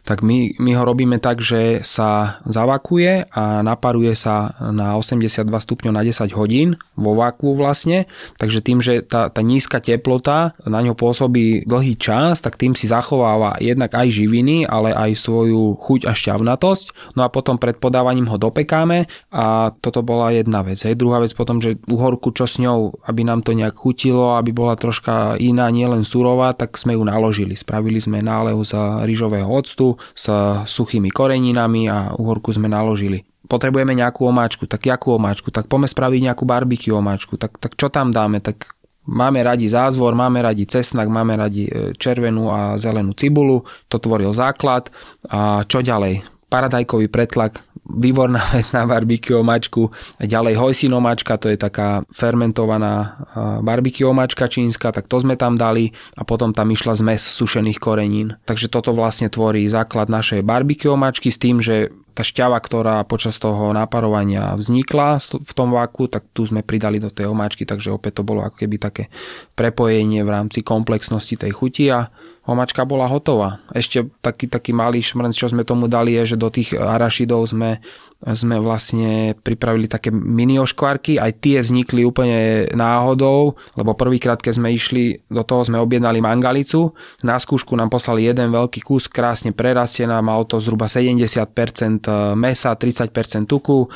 tak my, my ho robíme tak, že sa zavakuje a naparuje sa na 82 stupňov na 10 hodín vo vaku vlastne, takže tým, že tá, tá nízka teplota na ňo pôsobí dlhý čas, tak tým si zachováva jednak aj živiny, ale aj svoju chuť a šťavnatosť. No a potom pred podávaním ho dopekáme a toto bola jedna vec. Hej. Druhá vec potom, že uhorku čo s ňou, aby nám to nejak chutilo, aby bola troška iná, nielen surová, tak sme ju naložili. Spravili sme nálev z rýžového octu, s suchými koreninami a uhorku sme naložili. Potrebujeme nejakú omáčku, tak jakú omáčku? Tak poďme spraviť nejakú barbecue omáčku. Tak, tak čo tam dáme? Tak Máme radi zázvor, máme radi cesnak, máme radi e, červenú a zelenú cibulu, to tvoril základ. A čo ďalej? Paradajkový pretlak, výborná vec na barbecue omačku. Ďalej hojsin omačka, to je taká fermentovaná barbecue omačka čínska, tak to sme tam dali a potom tam išla zmes sušených korenín. Takže toto vlastne tvorí základ našej barbecue omačky s tým, že tá šťava, ktorá počas toho naparovania vznikla v tom váku, tak tu sme pridali do tej omáčky, takže opäť to bolo ako keby také prepojenie v rámci komplexnosti tej chuti a omačka bola hotová. Ešte taký, taký malý šmrnc, čo sme tomu dali, je, že do tých arašidov sme, sme vlastne pripravili také mini oškvarky, aj tie vznikli úplne náhodou, lebo prvýkrát, keď sme išli, do toho sme objednali mangalicu, na skúšku nám poslali jeden veľký kus, krásne prerastená, mal to zhruba 70% mesa, 30% tuku,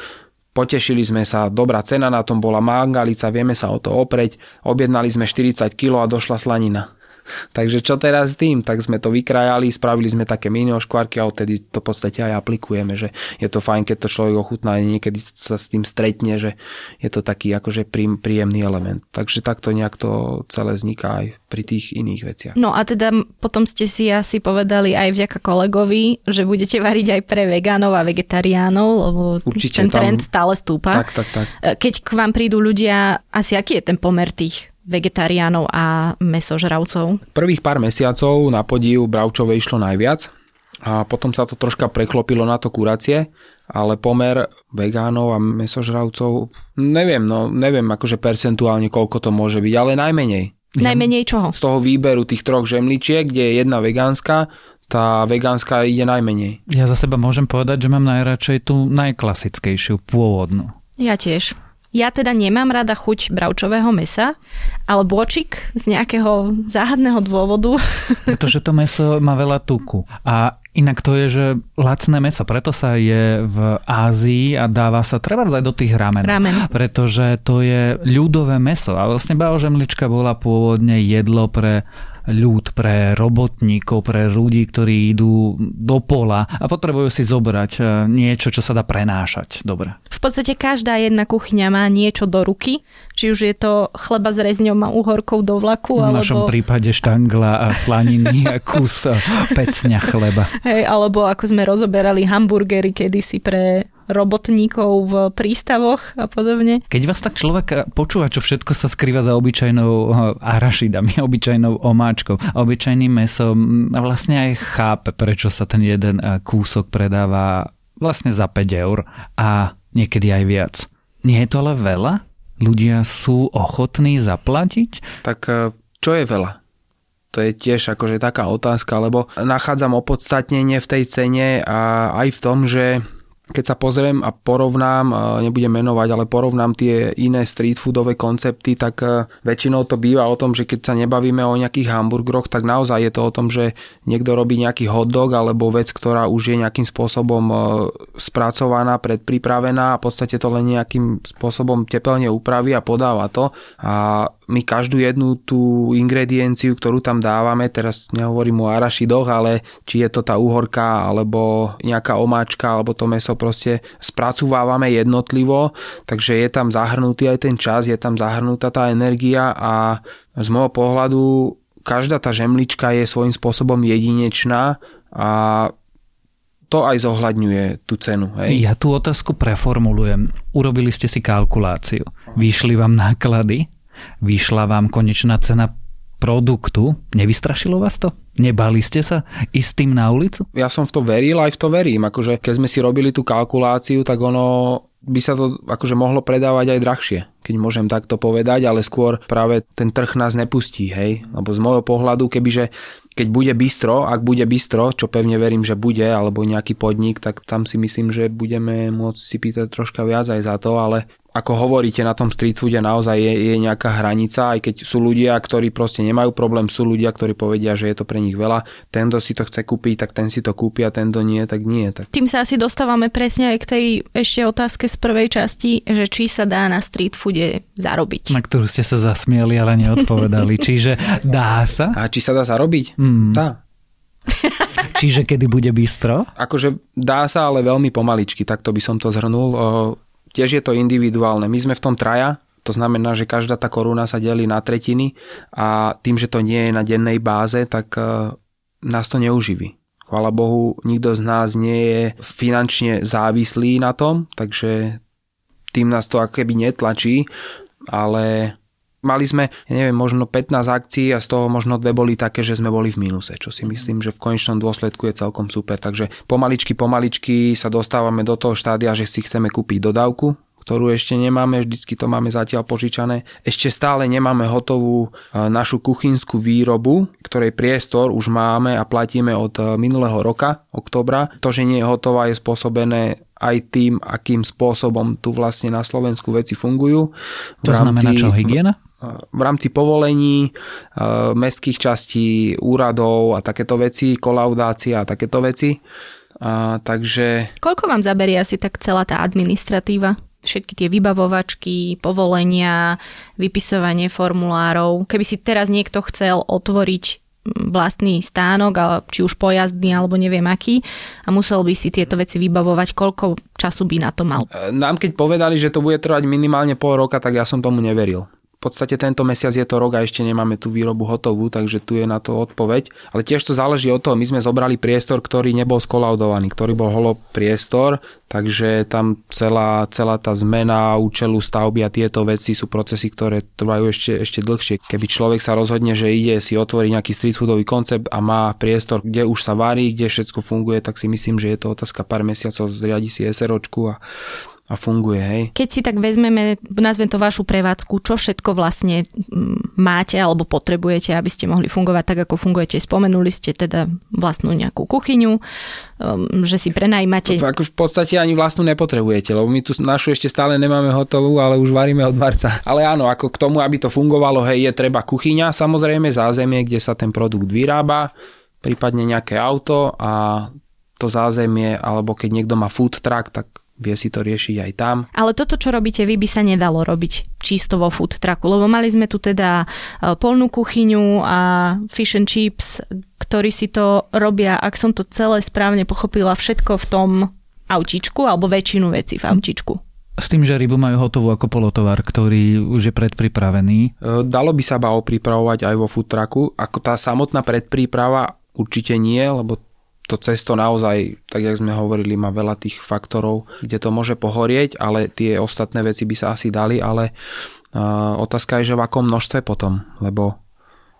Potešili sme sa, dobrá cena na tom bola mangalica, vieme sa o to opreť, objednali sme 40 kg a došla slanina. Takže čo teraz s tým? Tak sme to vykrajali, spravili sme také mini oškvarky a odtedy to v podstate aj aplikujeme, že je to fajn, keď to človek ochutná a niekedy sa s tým stretne, že je to taký akože príjemný element. Takže takto nejak to celé vzniká aj pri tých iných veciach. No a teda potom ste si asi povedali aj vďaka kolegovi, že budete variť aj pre vegánov a vegetariánov, lebo Určite, ten trend tam... stále stúpa. Tak, tak, tak. Keď k vám prídu ľudia, asi aký je ten pomer tých vegetariánov a mesožravcov? Prvých pár mesiacov na podiv bravčové išlo najviac a potom sa to troška preklopilo na to kuracie, ale pomer vegánov a mesožravcov, neviem, no neviem akože percentuálne koľko to môže byť, ale najmenej. Najmenej čoho? Z toho výberu tých troch žemličiek, kde je jedna vegánska, tá vegánska ide najmenej. Ja za seba môžem povedať, že mám najradšej tú najklasickejšiu, pôvodnú. Ja tiež. Ja teda nemám rada chuť bravčového mesa, ale bočik z nejakého záhadného dôvodu. Pretože to meso má veľa tuku. A inak to je, že lacné meso, preto sa je v Ázii a dáva sa treba aj do tých ramen. Ramen. Pretože to je ľudové meso. A vlastne baožemlička bola pôvodne jedlo pre ľud, pre robotníkov, pre ľudí, ktorí idú do pola a potrebujú si zobrať e, niečo, čo sa dá prenášať. Dobre. V podstate každá jedna kuchyňa má niečo do ruky, či už je to chleba s rezňom a uhorkou do vlaku. V alebo... našom prípade štangla a slaniny a kus pecňa chleba. Hej, alebo ako sme rozoberali hamburgery kedysi pre robotníkov v prístavoch a podobne. Keď vás tak človek počúva, čo všetko sa skrýva za obyčajnou eh, arašidami, obyčajnou omáčkou a obyčajným mesom, a vlastne aj chápe, prečo sa ten jeden eh, kúsok predáva vlastne za 5 eur a niekedy aj viac. Nie je to ale veľa? Ľudia sú ochotní zaplatiť? Tak eh, čo je veľa? To je tiež akože taká otázka, lebo nachádzam opodstatnenie v tej cene a aj v tom, že keď sa pozriem a porovnám, nebudem menovať, ale porovnám tie iné street foodové koncepty, tak e, väčšinou to býva o tom, že keď sa nebavíme o nejakých hamburgeroch, tak naozaj je to o tom, že niekto robí nejaký hotdog alebo vec, ktorá už je nejakým spôsobom e, spracovaná, predpripravená a v podstate to len nejakým spôsobom tepelne upraví a podáva to. A my každú jednu tú ingredienciu, ktorú tam dávame, teraz nehovorím o arašidoch, ale či je to tá uhorka, alebo nejaká omáčka, alebo to meso proste spracovávame jednotlivo, takže je tam zahrnutý aj ten čas, je tam zahrnutá tá energia a z môjho pohľadu každá tá žemlička je svojím spôsobom jedinečná a to aj zohľadňuje tú cenu. Hej? Ja tú otázku preformulujem. Urobili ste si kalkuláciu. Vyšli vám náklady vyšla vám konečná cena produktu, nevystrašilo vás to? Nebali ste sa ísť tým na ulicu? Ja som v to veril, aj v to verím. Akože keď sme si robili tú kalkuláciu, tak ono by sa to akože mohlo predávať aj drahšie, keď môžem takto povedať, ale skôr práve ten trh nás nepustí, hej? Lebo z môjho pohľadu, kebyže keď bude bistro, ak bude bistro, čo pevne verím, že bude, alebo nejaký podnik, tak tam si myslím, že budeme môcť si pýtať troška viac aj za to, ale ako hovoríte, na tom street foode naozaj je, je nejaká hranica, aj keď sú ľudia, ktorí proste nemajú problém, sú ľudia, ktorí povedia, že je to pre nich veľa. Tento si to chce kúpiť, tak ten si to kúpi a tento nie, tak nie. Tak... Tým sa asi dostávame presne aj k tej ešte otázke z prvej časti, že či sa dá na street foode zarobiť. Na ktorú ste sa zasmieli, ale neodpovedali. Čiže dá sa? A či sa dá zarobiť? Mm. Dá. Čiže kedy bude bistro? Akože dá sa, ale veľmi pomaličky, takto by som to zhrnul tiež je to individuálne. My sme v tom traja, to znamená, že každá tá koruna sa delí na tretiny a tým, že to nie je na dennej báze, tak e, nás to neuživí. Chvala Bohu, nikto z nás nie je finančne závislý na tom, takže tým nás to akéby netlačí, ale mali sme, ja neviem, možno 15 akcií a z toho možno dve boli také, že sme boli v mínuse, čo si myslím, že v konečnom dôsledku je celkom super. Takže pomaličky, pomaličky sa dostávame do toho štádia, že si chceme kúpiť dodávku, ktorú ešte nemáme, vždycky to máme zatiaľ požičané. Ešte stále nemáme hotovú e, našu kuchynskú výrobu, ktorej priestor už máme a platíme od e, minulého roka, oktobra. To, že nie je hotová, je spôsobené aj tým, akým spôsobom tu vlastne na Slovensku veci fungujú. To rámci, znamená čo, hygiena? V rámci povolení, mestských častí, úradov a takéto veci, kolaudácia a takéto veci. A, takže... Koľko vám zaberie asi tak celá tá administratíva? Všetky tie vybavovačky, povolenia, vypisovanie formulárov. Keby si teraz niekto chcel otvoriť vlastný stánok, či už pojazdný alebo neviem aký a musel by si tieto veci vybavovať, koľko času by na to mal? Nám keď povedali, že to bude trvať minimálne pol roka, tak ja som tomu neveril. V podstate tento mesiac je to rok a ešte nemáme tú výrobu hotovú, takže tu je na to odpoveď. Ale tiež to záleží od toho, my sme zobrali priestor, ktorý nebol skolaudovaný, ktorý bol holo priestor, takže tam celá, celá tá zmena účelu stavby a tieto veci sú procesy, ktoré trvajú ešte, ešte dlhšie. Keby človek sa rozhodne, že ide si otvoriť nejaký street foodový koncept a má priestor, kde už sa varí, kde všetko funguje, tak si myslím, že je to otázka pár mesiacov, zriadi si SROčku a a funguje, hej. Keď si tak vezmeme, nazvem to vašu prevádzku, čo všetko vlastne máte alebo potrebujete, aby ste mohli fungovať tak, ako fungujete. Spomenuli ste teda vlastnú nejakú kuchyňu, um, že si prenajímate. Ako v podstate ani vlastnú nepotrebujete, lebo my tu našu ešte stále nemáme hotovú, ale už varíme od marca. Ale áno, ako k tomu, aby to fungovalo, hej, je treba kuchyňa, samozrejme zázemie, kde sa ten produkt vyrába, prípadne nejaké auto a to zázemie, alebo keď niekto má food truck, tak vie si to riešiť aj tam. Ale toto, čo robíte vy, by sa nedalo robiť čisto vo food trucku, lebo mali sme tu teda e, polnú kuchyňu a fish and chips, ktorí si to robia, ak som to celé správne pochopila, všetko v tom autičku, alebo väčšinu vecí v autičku. S tým, že rybu majú hotovú ako polotovar, ktorý už je predpripravený. E, dalo by sa bao pripravovať aj vo food trucku. Ako tá samotná predpríprava určite nie, lebo to cesto naozaj, tak jak sme hovorili, má veľa tých faktorov, kde to môže pohorieť, ale tie ostatné veci by sa asi dali, ale uh, otázka je, že v akom množstve potom, lebo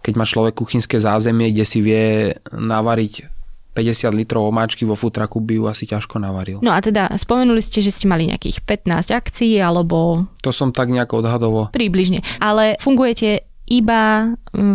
keď má človek kuchynské zázemie, kde si vie navariť 50 litrov omáčky vo futraku by ju asi ťažko navaril. No a teda spomenuli ste, že ste mali nejakých 15 akcií alebo... To som tak nejako odhadovo. Približne. Ale fungujete iba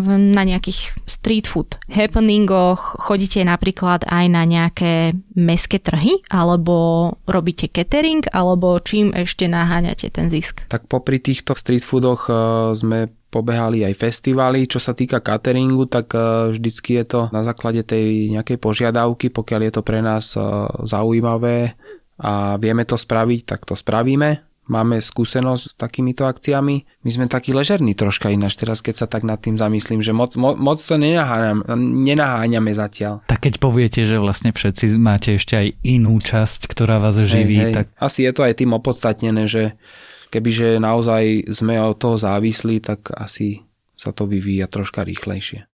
na nejakých street food happeningoch, chodíte napríklad aj na nejaké meské trhy, alebo robíte catering, alebo čím ešte naháňate ten zisk? Tak popri týchto street foodoch e, sme pobehali aj festivaly. Čo sa týka cateringu, tak e, vždycky je to na základe tej nejakej požiadavky, pokiaľ je to pre nás e, zaujímavé a vieme to spraviť, tak to spravíme máme skúsenosť s takýmito akciami. My sme takí ležerní troška ináč teraz, keď sa tak nad tým zamyslím, že moc, mo, moc to nenaháňam, nenaháňame zatiaľ. Tak keď poviete, že vlastne všetci máte ešte aj inú časť, ktorá vás živí, hej, hej. tak... Asi je to aj tým opodstatnené, že kebyže naozaj sme od toho závislí, tak asi sa to vyvíja troška rýchlejšie.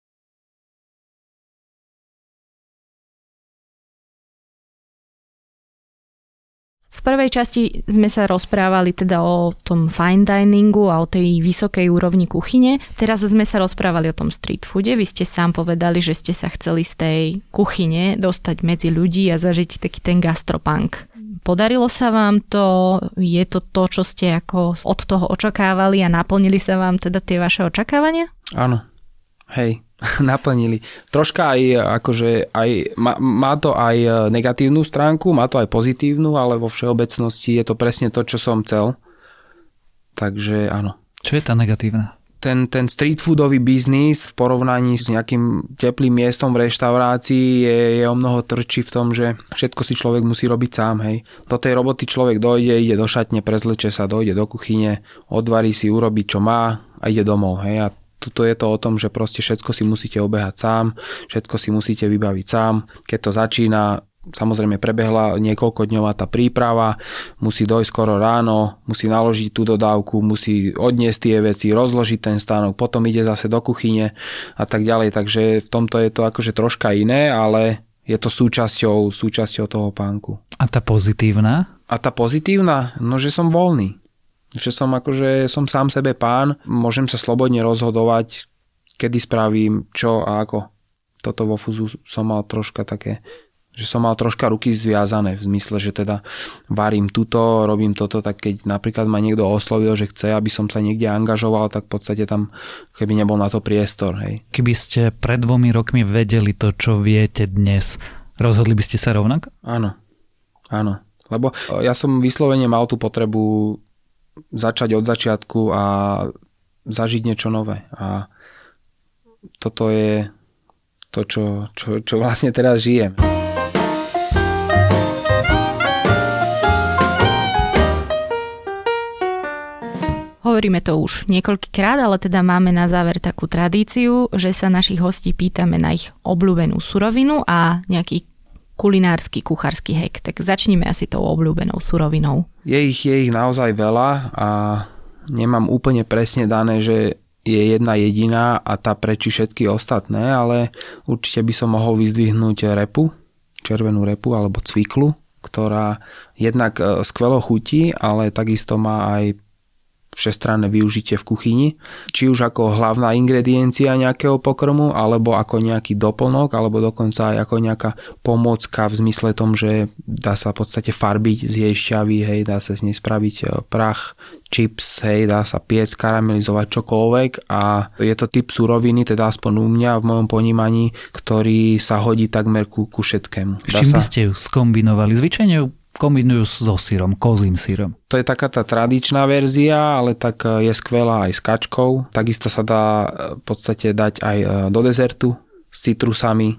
V prvej časti sme sa rozprávali teda o tom fine diningu a o tej vysokej úrovni kuchyne. Teraz sme sa rozprávali o tom street foode. Vy ste sám povedali, že ste sa chceli z tej kuchyne dostať medzi ľudí a zažiť taký ten gastropunk. Podarilo sa vám to? Je to to, čo ste ako od toho očakávali a naplnili sa vám teda tie vaše očakávania? Áno. Hej, naplnili. Troška aj, akože aj, má, má to aj negatívnu stránku, má to aj pozitívnu, ale vo všeobecnosti je to presne to, čo som chcel. Takže áno. Čo je tá negatívna? Ten, ten street foodový biznis v porovnaní s nejakým teplým miestom v reštaurácii je, je o mnoho trčí v tom, že všetko si človek musí robiť sám. Hej. Do tej roboty človek dojde, ide do šatne, prezleče sa, dojde do kuchyne, odvarí si, urobí čo má a ide domov. Hej. A tuto je to o tom, že proste všetko si musíte obehať sám, všetko si musíte vybaviť sám. Keď to začína, samozrejme prebehla niekoľko dňová tá príprava, musí dojsť skoro ráno, musí naložiť tú dodávku, musí odniesť tie veci, rozložiť ten stánok, potom ide zase do kuchyne a tak ďalej. Takže v tomto je to akože troška iné, ale je to súčasťou, súčasťou toho pánku. A tá pozitívna? A tá pozitívna? No, že som voľný že som akože som sám sebe pán, môžem sa slobodne rozhodovať, kedy spravím čo a ako. Toto vo fúzu som mal troška také že som mal troška ruky zviazané v zmysle, že teda varím tuto, robím toto, tak keď napríklad ma niekto oslovil, že chce, aby som sa niekde angažoval, tak v podstate tam keby nebol na to priestor. Hej. Keby ste pred dvomi rokmi vedeli to, čo viete dnes, rozhodli by ste sa rovnak? Áno, áno. Lebo ja som vyslovene mal tú potrebu začať od začiatku a zažiť niečo nové. A toto je to, čo, čo, čo vlastne teraz žijem. Hovoríme to už niekoľkýkrát, ale teda máme na záver takú tradíciu, že sa našich hostí pýtame na ich obľúbenú surovinu a nejaký kulinársky, kuchársky hek. Tak začníme asi tou obľúbenou surovinou. Je ich, je ich naozaj veľa a nemám úplne presne dané, že je jedna jediná a tá prečí všetky ostatné, ale určite by som mohol vyzdvihnúť repu, červenú repu alebo cviklu, ktorá jednak e, skvelo chutí, ale takisto má aj všestranné využitie v kuchyni, či už ako hlavná ingrediencia nejakého pokrmu, alebo ako nejaký doplnok, alebo dokonca aj ako nejaká pomocka v zmysle tom, že dá sa v podstate farbiť z jej šťavy, hej, dá sa z nej spraviť e, prach, chips, hej, dá sa piec, karamelizovať čokoľvek a je to typ suroviny, teda aspoň u mňa v mojom ponímaní, ktorý sa hodí takmer ku, ku všetkému. S čím by ste ju skombinovali? Zvyčajne ju kombinujú so sírom, kozím sírom. To je taká tá tradičná verzia, ale tak e, je skvelá aj s kačkou. Takisto sa dá e, v podstate dať aj e, do dezertu s citrusami,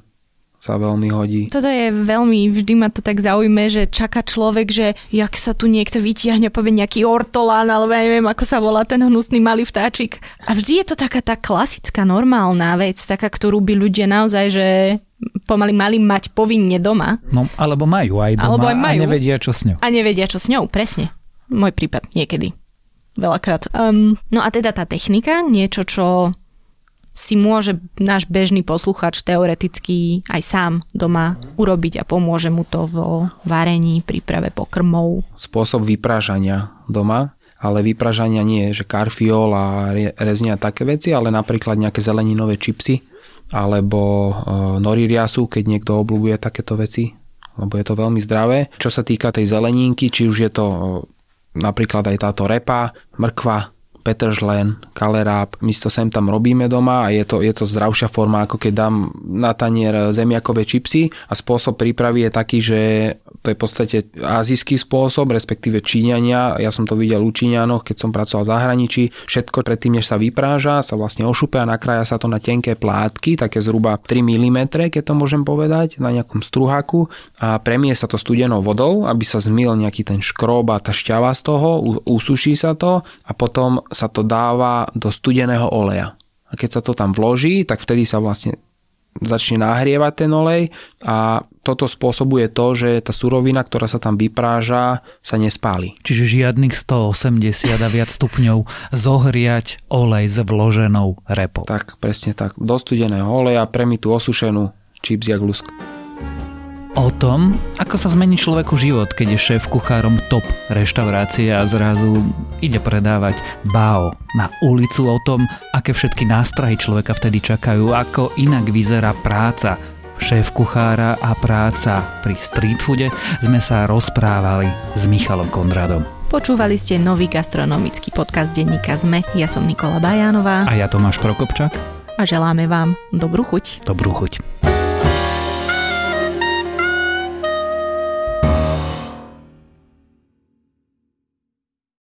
sa veľmi hodí. Toto je veľmi, vždy ma to tak zaujme, že čaká človek, že jak sa tu niekto vytiahne, povie nejaký ortolán, alebo ja neviem, ako sa volá ten hnusný malý vtáčik. A vždy je to taká tá klasická, normálna vec, taká, ktorú by ľudia naozaj, že pomaly mali mať povinne doma. No, alebo majú aj doma alebo aj majú. a nevedia, čo s ňou. A nevedia, čo s ňou, presne. Môj prípad niekedy. Veľakrát. Um, no a teda tá technika, niečo, čo si môže náš bežný posluchač teoreticky aj sám doma urobiť a pomôže mu to vo varení, príprave pokrmov. Spôsob vyprážania doma, ale vypražania nie že karfiol a reznia také veci, ale napríklad nejaké zeleninové čipsy, alebo e, noririasu, keď niekto obľúbuje takéto veci, lebo je to veľmi zdravé. Čo sa týka tej zeleninky, či už je to e, napríklad aj táto repa, mrkva, petržlen, kaleráb. My to sem tam robíme doma a je to, je to zdravšia forma, ako keď dám na tanier zemiakové čipsy a spôsob prípravy je taký, že to je v podstate azijský spôsob, respektíve Číňania. Ja som to videl u Číňanoch, keď som pracoval v zahraničí. Všetko predtým, než sa vypráža, sa vlastne ošupe a nakrája sa to na tenké plátky, také zhruba 3 mm, keď to môžem povedať, na nejakom struháku a premie sa to studenou vodou, aby sa zmil nejaký ten škrob a tá šťava z toho, usuší sa to a potom sa to dáva do studeného oleja. A keď sa to tam vloží, tak vtedy sa vlastne začne nahrievať ten olej a toto spôsobuje to, že tá surovina, ktorá sa tam vypráža, sa nespáli. Čiže žiadnych 180 a viac stupňov zohriať olej s vloženou repou. Tak, presne tak. Do studeného oleja, premitu osušenú, čips jak lusk o tom, ako sa zmení človeku život, keď je šéf kuchárom top reštaurácie a zrazu ide predávať bao na ulicu, o tom, aké všetky nástrahy človeka vtedy čakajú, ako inak vyzerá práca šéf kuchára a práca pri street foode sme sa rozprávali s Michalom Konradom. Počúvali ste nový gastronomický podcast denníka ZME. Ja som Nikola Bajánová. A ja Tomáš Prokopčák. A želáme vám dobrú chuť. Dobrú chuť.